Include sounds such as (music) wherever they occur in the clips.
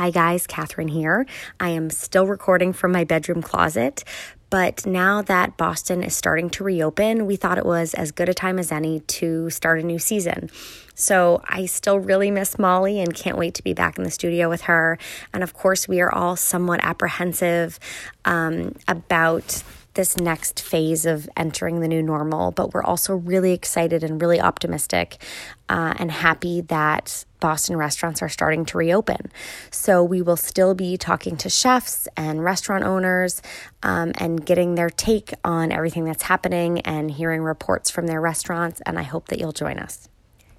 Hi, guys, Catherine here. I am still recording from my bedroom closet, but now that Boston is starting to reopen, we thought it was as good a time as any to start a new season. So I still really miss Molly and can't wait to be back in the studio with her. And of course, we are all somewhat apprehensive um, about this next phase of entering the new normal, but we're also really excited and really optimistic uh, and happy that Boston restaurants are starting to reopen. So we will still be talking to chefs and restaurant owners um, and getting their take on everything that's happening and hearing reports from their restaurants. And I hope that you'll join us.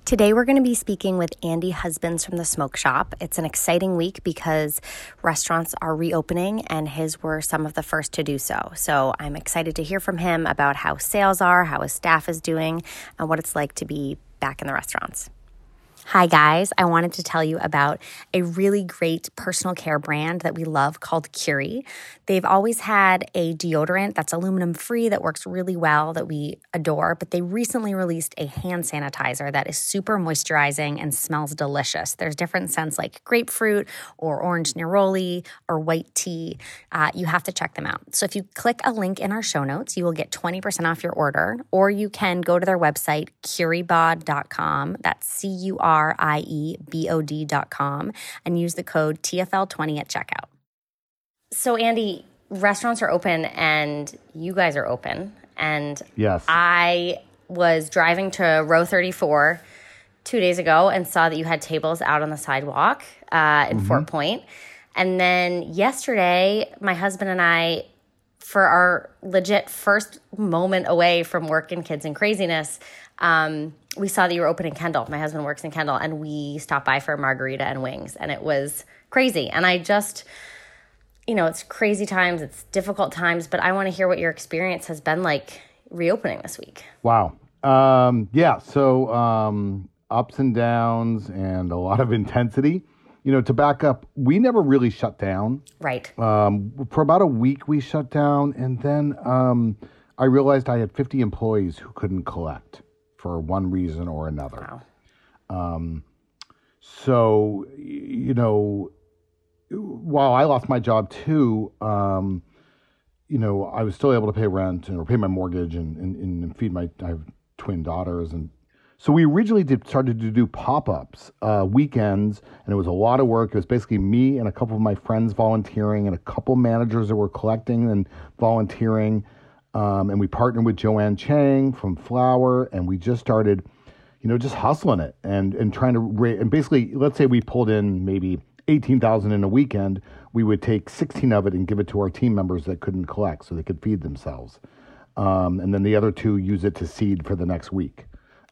Today, we're going to be speaking with Andy Husbands from the Smoke Shop. It's an exciting week because restaurants are reopening, and his were some of the first to do so. So, I'm excited to hear from him about how sales are, how his staff is doing, and what it's like to be back in the restaurants. Hi, guys. I wanted to tell you about a really great personal care brand that we love called Curie. They've always had a deodorant that's aluminum free that works really well that we adore, but they recently released a hand sanitizer that is super moisturizing and smells delicious. There's different scents like grapefruit or orange neroli or white tea. Uh, you have to check them out. So if you click a link in our show notes, you will get 20% off your order, or you can go to their website, curiebod.com. That's C U R. R I E B O D dot com and use the code TFL20 at checkout. So, Andy, restaurants are open and you guys are open. And yes. I was driving to row 34 two days ago and saw that you had tables out on the sidewalk uh, in mm-hmm. Fort Point. And then yesterday, my husband and I, for our legit first moment away from work and kids and craziness, um, we saw that you were opening Kendall. My husband works in Kendall, and we stopped by for a margarita and wings, and it was crazy. And I just, you know, it's crazy times, it's difficult times, but I want to hear what your experience has been like reopening this week. Wow. Um, yeah. So um, ups and downs, and a lot of (laughs) intensity. You know, to back up, we never really shut down. Right. Um, for about a week, we shut down, and then um, I realized I had 50 employees who couldn't collect for one reason or another. Wow. Um, so, you know, while I lost my job too, um, you know, I was still able to pay rent and pay my mortgage and, and, and feed my I have twin daughters and so we originally did started to do pop-ups uh, weekends, and it was a lot of work. It was basically me and a couple of my friends volunteering, and a couple managers that were collecting and volunteering. Um, and we partnered with Joanne Chang from Flour, and we just started, you know, just hustling it and and trying to ra- and basically, let's say we pulled in maybe eighteen thousand in a weekend, we would take sixteen of it and give it to our team members that couldn't collect, so they could feed themselves, um, and then the other two use it to seed for the next week,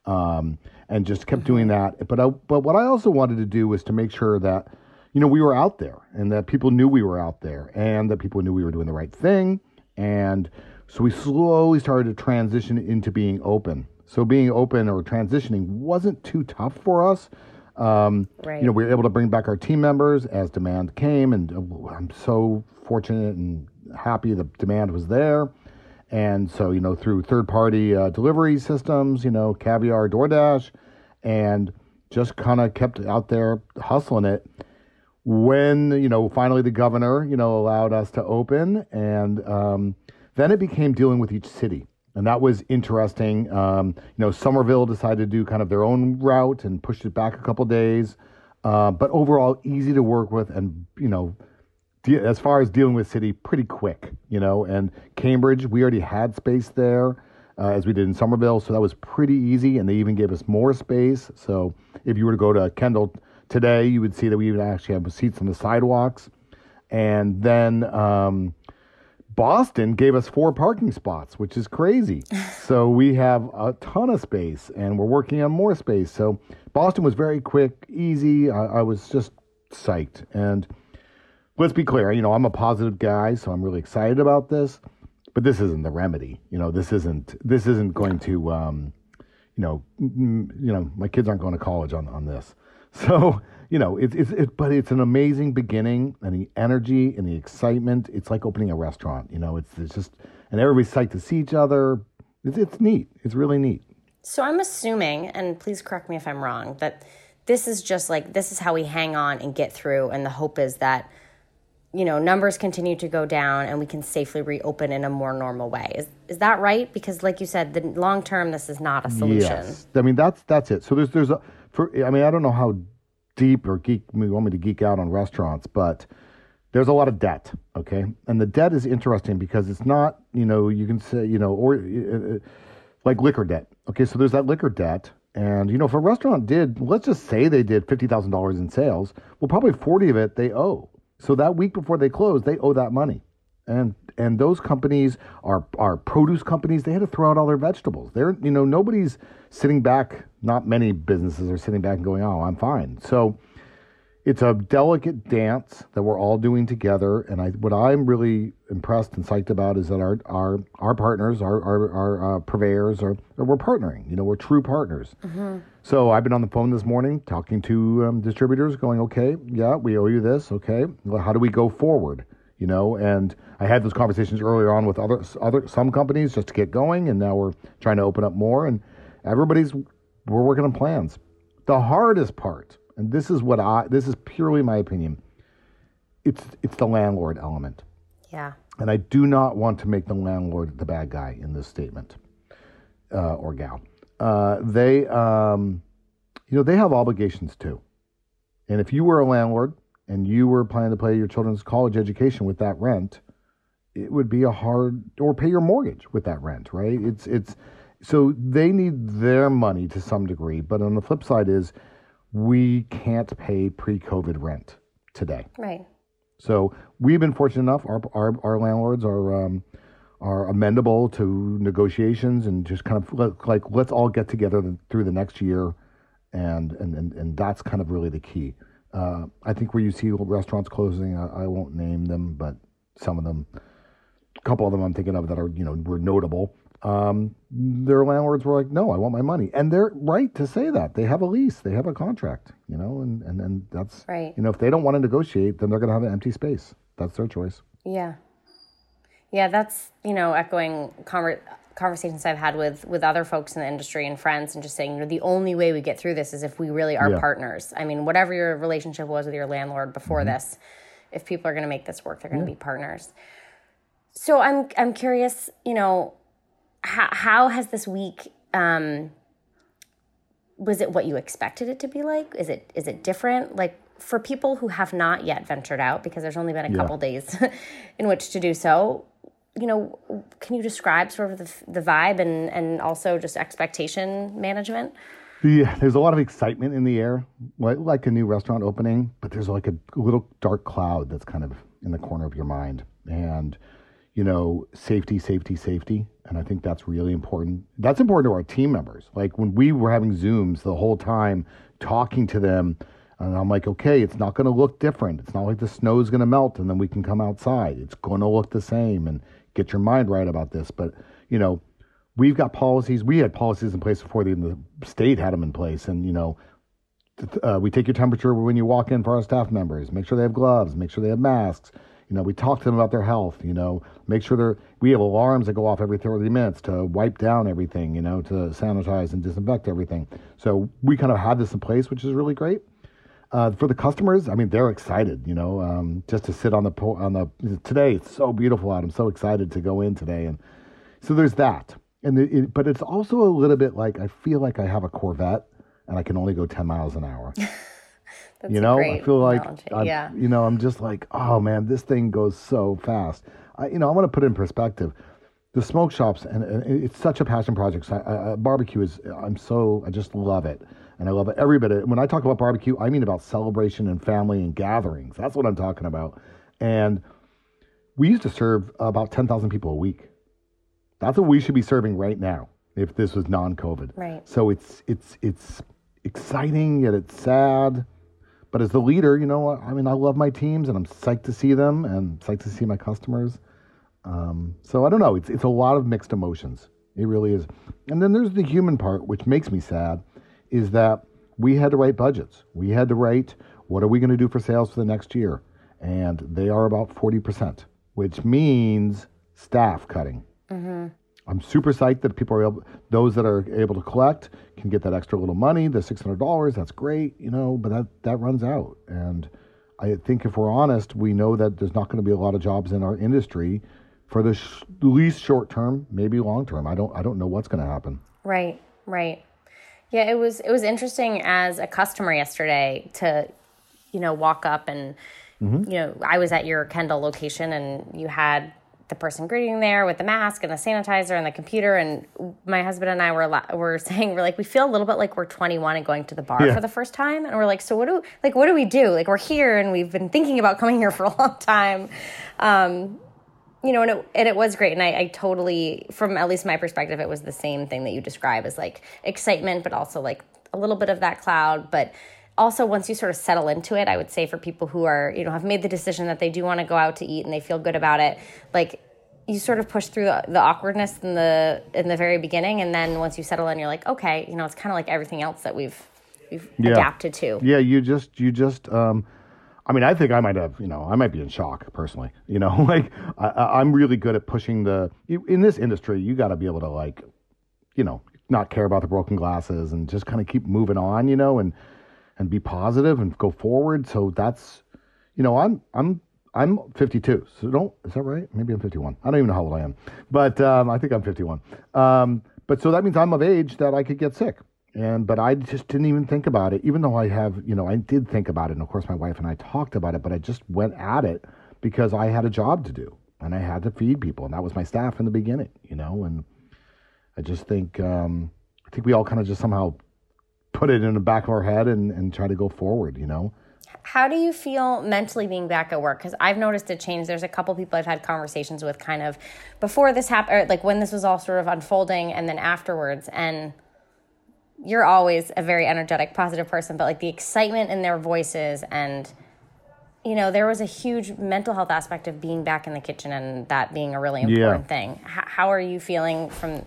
um, and just kept doing mm-hmm. that. But I, but what I also wanted to do was to make sure that. You know, we were out there and that people knew we were out there and that people knew we were doing the right thing and so we slowly started to transition into being open. So being open or transitioning wasn't too tough for us. Um, right. You know, we were able to bring back our team members as demand came, and uh, I'm so fortunate and happy the demand was there. And so, you know, through third-party uh, delivery systems, you know, Caviar, DoorDash, and just kind of kept out there hustling it. When you know, finally the governor, you know, allowed us to open, and um, then it became dealing with each city. And that was interesting. Um, you know, Somerville decided to do kind of their own route and pushed it back a couple days. Uh, but overall, easy to work with, and you know, de- as far as dealing with city, pretty quick. You know, and Cambridge, we already had space there, uh, as we did in Somerville, so that was pretty easy. And they even gave us more space. So if you were to go to Kendall today, you would see that we even actually have seats on the sidewalks. And then um, Boston gave us four parking spots, which is crazy. (laughs) so we have a ton of space and we're working on more space. So Boston was very quick, easy. I, I was just psyched. And let's be clear, you know, I'm a positive guy, so I'm really excited about this. But this isn't the remedy. You know, this isn't this isn't going to um, you know, you know, my kids aren't going to college on, on this. (laughs) So you know, it's it's it, but it's an amazing beginning, and the energy and the excitement. It's like opening a restaurant. You know, it's it's just and everybody's psyched to see each other. It's it's neat. It's really neat. So I'm assuming, and please correct me if I'm wrong, that this is just like this is how we hang on and get through and the hope is that you know numbers continue to go down and we can safely reopen in a more normal way is is that right because like you said the long term this is not a solution yes i mean that's that's it so there's there's a for i mean i don't know how deep or geek you want me to geek out on restaurants but there's a lot of debt okay? And the debt is interesting because it's not you know you can say you know or uh, uh like liquor debt okay? So there's that liquor debt. And you know if a restaurant did let's just say they did $50000 in sales well probably 40 of it they owe. So that week before they close, they owe that money. And and those companies are are produce companies. They had to throw out all their vegetables. They're you know nobody's sitting back. Not many businesses are sitting back and going, "Oh, I'm fine." So it's a delicate dance that we're all doing together. And I, what I'm really impressed and psyched about is that our our our partners, our our, our uh, purveyors, are, we're partnering. You know, we're true partners. Mm-hmm. So I've been on the phone this morning talking to um, distributors, going, okay, yeah, we owe you this. Okay, well, how do we go forward? You know, and I had those conversations earlier on with other other some companies just to get going, and now we're trying to open up more, and everybody's we're working on plans. The hardest part and this is what I this is purely my opinion. It's it's the landlord element. Yeah. And I do not want to make the landlord the bad guy in this statement, uh, or gal. Uh, they, um, you know, they have obligations too. And if you were a landlord and you were planning to pay your children's college education with that rent, it would be a hard or pay your mortgage with that rent, right? It's it's so they need their money to some degree. But on the flip side is we can't pay pre-COVID rent today. Right. So we've been fortunate enough. Our our, our landlords are um, are amendable to negotiations and just kind of like let's all get together through the next year, and and and, and that's kind of really the key. Uh, I think where you see restaurants closing, I, I, won't name them, but some of them, a couple of them I'm thinking of that are you know were notable um, their landlords were like, "No, I want my money," and they're right to say that. They have a lease, they have a contract, you know, and and, and that's right. You know, if they don't want to negotiate, then they're going to have an empty space. That's their choice. Yeah, yeah, that's you know echoing conver- conversations I've had with with other folks in the industry and friends, and just saying, you know, the only way we get through this is if we really are yeah. partners. I mean, whatever your relationship was with your landlord before mm-hmm. this, if people are going to make this work, they're going to yeah. be partners. So I'm I'm curious, you know how, how has this week um, was it what you expected it to be like is it is it different like for people who have not yet ventured out because there's only been a yeah. couple days (laughs) in which to do so you know can you describe sort of the, the vibe and and also just expectation management yeah, there's a lot of excitement in the air, like, like a new restaurant opening, but there's like a little dark cloud that's kind of in the corner of your mind. And you know, safety, safety, safety. And I think that's really important. That's important to our team members. Like when we were having Zooms the whole time, talking to them, and I'm like, okay, it's not going to look different. It's not like the snow's going to melt and then we can come outside. It's going to look the same and get your mind right about this. But, you know, we've got policies. We had policies in place before the, the state had them in place. And, you know, uh, we take your temperature when you walk in for our staff members. Make sure they have gloves. Make sure they have masks. You know, we talk to them about their health. You know, make sure they're. We have alarms that go off every 30 minutes to wipe down everything. You know, to sanitize and disinfect everything. So we kind of have this in place, which is really great. Uh, for the customers, I mean, they're excited. You know, um, just to sit on the po- on the today. It's so beautiful out. I'm so excited to go in today, and so there's that. And it, but it's also a little bit like I feel like I have a Corvette and I can only go 10 miles an hour. (laughs) That's you know, I feel like, yeah. you know, I'm just like, oh man, this thing goes so fast. I, you know, I want to put it in perspective. The smoke shops, and, and it's such a passion project. So I, I, barbecue is, I'm so, I just love it. And I love it every bit. Of, it. when I talk about barbecue, I mean about celebration and family and gatherings. That's what I'm talking about. And we used to serve about 10,000 people a week. That's what we should be serving right now if this was non-COVID. Right. So it's it's it's exciting yet it's sad but as the leader, you know, I mean, I love my teams and I'm psyched to see them and psyched to see my customers. Um, so I don't know. It's it's a lot of mixed emotions. It really is. And then there's the human part, which makes me sad, is that we had to write budgets. We had to write what are we going to do for sales for the next year, and they are about forty percent, which means staff cutting. Mm-hmm. I'm super psyched that people are able, those that are able to collect can get that extra little money, the six hundred dollars. That's great, you know, but that that runs out, and I think if we're honest, we know that there's not going to be a lot of jobs in our industry for the sh- least short term, maybe long term. I don't I don't know what's going to happen. Right, right. Yeah, it was it was interesting as a customer yesterday to, you know, walk up and, mm-hmm. you know, I was at your Kendall location and you had the person greeting there with the mask and the sanitizer and the computer. And my husband and I were were (laughs) saying we're like we feel a little bit like we're 21 and going to the bar yeah. for the first time, and we're like, so what do like what do we do? Like we're here and we've been thinking about coming here for a long time. Um, you know, and it, and it was great. And I, I totally, from at least my perspective, it was the same thing that you describe as like excitement, but also like a little bit of that cloud. But also once you sort of settle into it i would say for people who are you know have made the decision that they do want to go out to eat and they feel good about it like you sort of push through the, the, awkwardness in the in the very beginning and then once you settle in you're like okay you know it's kind of like everything else that we've we've yeah. adapted to yeah you just you just um I mean, I think I might have, you know, I might be in shock personally. You know, (laughs) like I, am really good at pushing the in this industry. You got to be able to like, you know, not care about the broken glasses and just kind of keep moving on. You know, and and be positive and go forward. So that's, you know, I'm I'm I'm 52. So don't is that right? Maybe I'm 51. I don't even know how old I am, but um, I think I'm 51. Um, but so that means I'm of age that I could get sick. And but I just didn't even think about it, even though I have, you know, I did think about it. And of course, my wife and I talked about it, but I just went at it because I had a job to do and I had to feed people, and that was my staff in the beginning, you know. And I just think um, I think we all kind of just somehow put it in the back of our head and, and try to go forward, you know. How do you feel mentally being back at work? Because I've noticed a change. There's a couple people I've had conversations with kind of before this happened, like when this was all sort of unfolding, and then afterwards. And you're always a very energetic, positive person, but like the excitement in their voices and you know, there was a huge mental health aspect of being back in the kitchen and that being a really important yeah. thing. H- how are you feeling from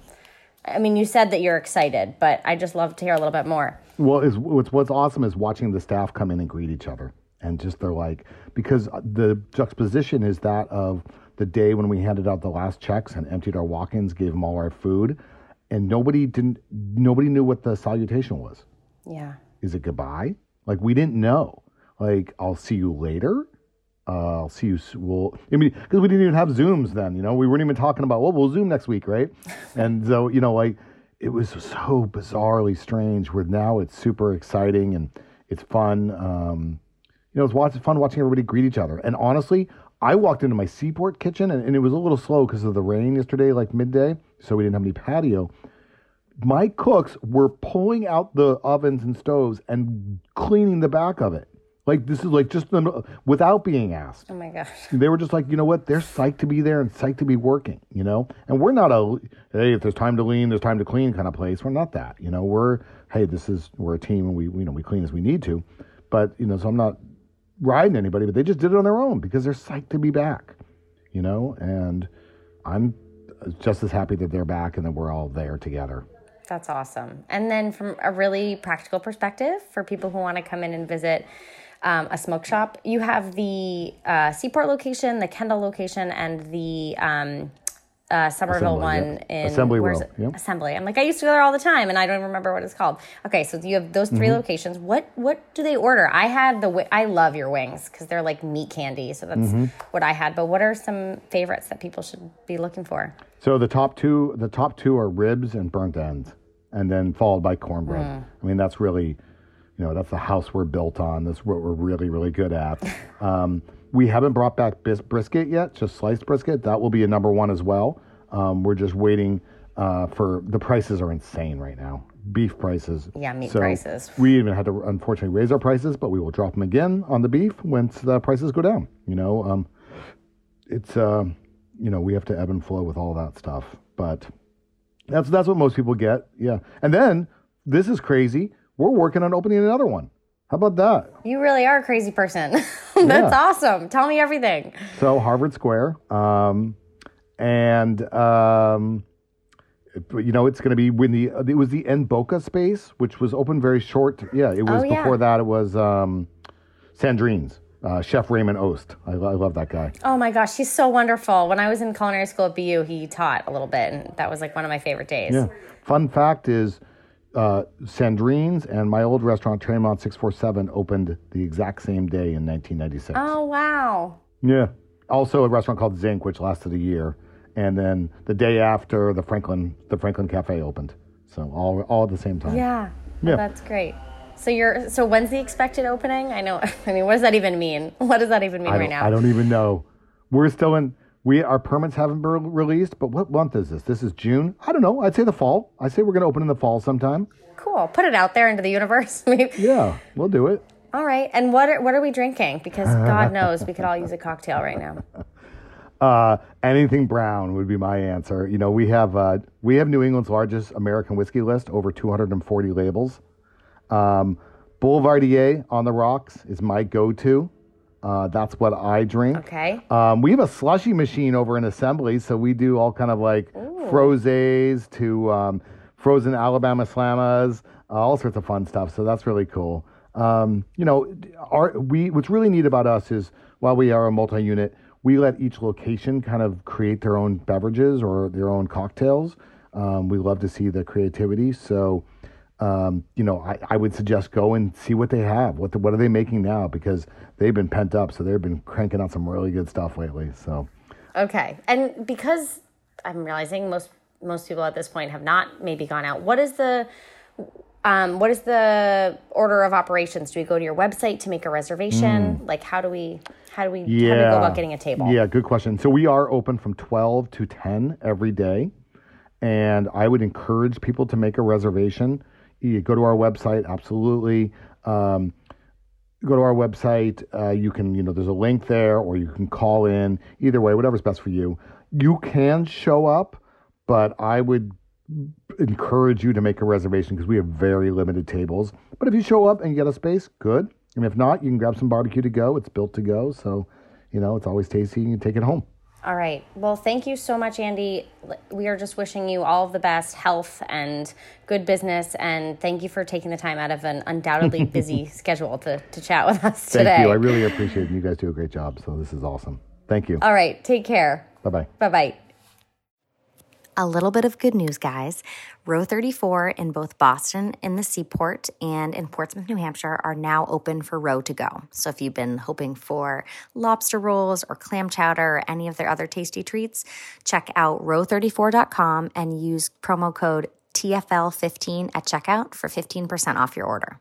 I mean, you said that you're excited, but I just love to hear a little bit more. Well, is what's what's awesome is watching the staff come in and greet each other, and just they're like because the juxtaposition is that of the day when we handed out the last checks and emptied our walk-ins, gave them all our food, and nobody didn't nobody knew what the salutation was. Yeah. Is it goodbye? Like we didn't know. Like I'll see you later. Uh, I'll see you. We'll. I mean, because we didn't even have Zooms then. You know, we weren't even talking about. Well, we'll Zoom next week, right? (laughs) and so you know, like it was so bizarrely strange. Where now it's super exciting and it's fun. Um, you know, it's watch, fun watching everybody greet each other. And honestly, I walked into my Seaport kitchen and, and it was a little slow because of the rain yesterday, like midday. So we didn't have any patio. My cooks were pulling out the ovens and stoves and cleaning the back of it. Like this is like just without being asked. Oh my gosh! They were just like, you know what? They're psyched to be there and psyched to be working. You know, and we're not a hey, if there's time to lean, there's time to clean kind of place. We're not that. You know, we're hey, this is we're a team and we you know we clean as we need to. But you know, so I'm not riding anybody, but they just did it on their own because they're psyched to be back. You know, and I'm just as happy that they're back and that we're all there together. That's awesome. And then from a really practical perspective, for people who want to come in and visit um, a smoke shop. You have the uh, Seaport location, the Kendall location, and the um, uh, Somerville Assembly, one in Assembly Row. Yep. Assembly. I'm like I used to go there all the time, and I don't remember what it's called. Okay, so you have those 3 mm-hmm. locations. What what do they order? I had the I love your wings because they're like meat candy, so that's mm-hmm. what I had. But what are some favorites that people should be looking for? So the top two the top two are ribs and burnt ends, and then followed by cornbread. Mm. I mean that's really you know, that's the house we're built on. That's what we're really, really good at. (laughs) Um, we haven't brought back bis- brisket yet, just sliced brisket. That will be a number one as well. Um, we're just waiting uh, for the prices are insane right now. Beef prices. Yeah, meat so prices. We even had to unfortunately raise our prices, but we will drop them again on the beef once the prices go down. You know, um, it's uh, you know we have to ebb and flow with all that stuff, but that's that's what most people get. Yeah, and then this is crazy we're working on opening another one. How about that? You really are a crazy person. (laughs) That's yeah. awesome. Tell me everything. So Harvard Square, um, and um, you know it's going to be when the it was the NBOCA space, which was open very short. Yeah, it was oh, yeah. before that. It was um, Sandrine's. uh, Chef Raymond Ost. I, I, love that guy. Oh my gosh, he's so wonderful. When I was in culinary school at BU, he taught a little bit, and that was like one of my favorite days. Yeah. Fun fact is, uh, Sandrine's and my old restaurant Tremont Six Four Seven opened the exact same day in 1996. Oh wow. Yeah. Also, a restaurant called Zinc, which lasted a year, and then the day after, the Franklin the Franklin Cafe opened. So all all at the same time. Yeah. Yeah. Oh, that's great. So you're so when's the expected opening? I know. (laughs) I mean, what does that even mean? What does that even mean right now? I don't even know. We're still in. We our permits haven't been released, but what month is this? This is June. I don't know. I'd say the fall. I say we're going to open in the fall sometime. Cool. Put it out there into the universe. (laughs) yeah, we'll do it. All right. And what are, what are we drinking? Because God (laughs) knows we could all use a cocktail right now. (laughs) Uh, anything brown would be my answer. You know, we have uh, we have New England's largest American whiskey list, over 240 labels. Um, Boulevardier on the rocks is my go-to. Uh, that's what I drink. Okay. Um, we have a slushy machine over in assembly, so we do all kind of like frozes to um, frozen Alabama Slammas, uh, all sorts of fun stuff. So that's really cool. Um, you know, our, we what's really neat about us is while we are a multi-unit, we let each location kind of create their own beverages or their own cocktails. Um, we love to see the creativity. So, um, you know, I, I, would suggest go and see what they have. What the, what are they making now? Because they've been pent up, so they've been cranking out some really good stuff lately. So, okay, and because I'm realizing most most people at this point have not maybe gone out. What is the um, what is the order of operations? Do we go to your website to make a reservation? Mm. Like, how do we how do we yeah. how do we go about getting a table? Yeah, good question. So we are open from twelve to ten every day, and I would encourage people to make a reservation. You go to our website, absolutely. Um, go to our website. Uh, you can, you know, there's a link there, or you can call in. Either way, whatever's best for you. You can show up, but I would encourage you to make a reservation because we have very limited tables. But if you show up and you get a space, good. And if not, you can grab some barbecue to go. It's built to go, so you know it's always tasty. You can take it home. All right. Well, thank you so much, Andy. We are just wishing you all the best health and good business. And thank you for taking the time out of an undoubtedly (laughs) busy schedule to, to chat with us today. Thank you. I really appreciate it. You guys do a great job. So this is awesome. Thank you. All right. Take care. Bye bye. Bye bye. A little bit of good news, guys. Row 34 in both Boston in the Seaport and in Portsmouth, New Hampshire are now open for row to go. So if you've been hoping for lobster rolls or clam chowder or any of their other tasty treats, check out row34.com and use promo code TFL15 at checkout for 15% off your order.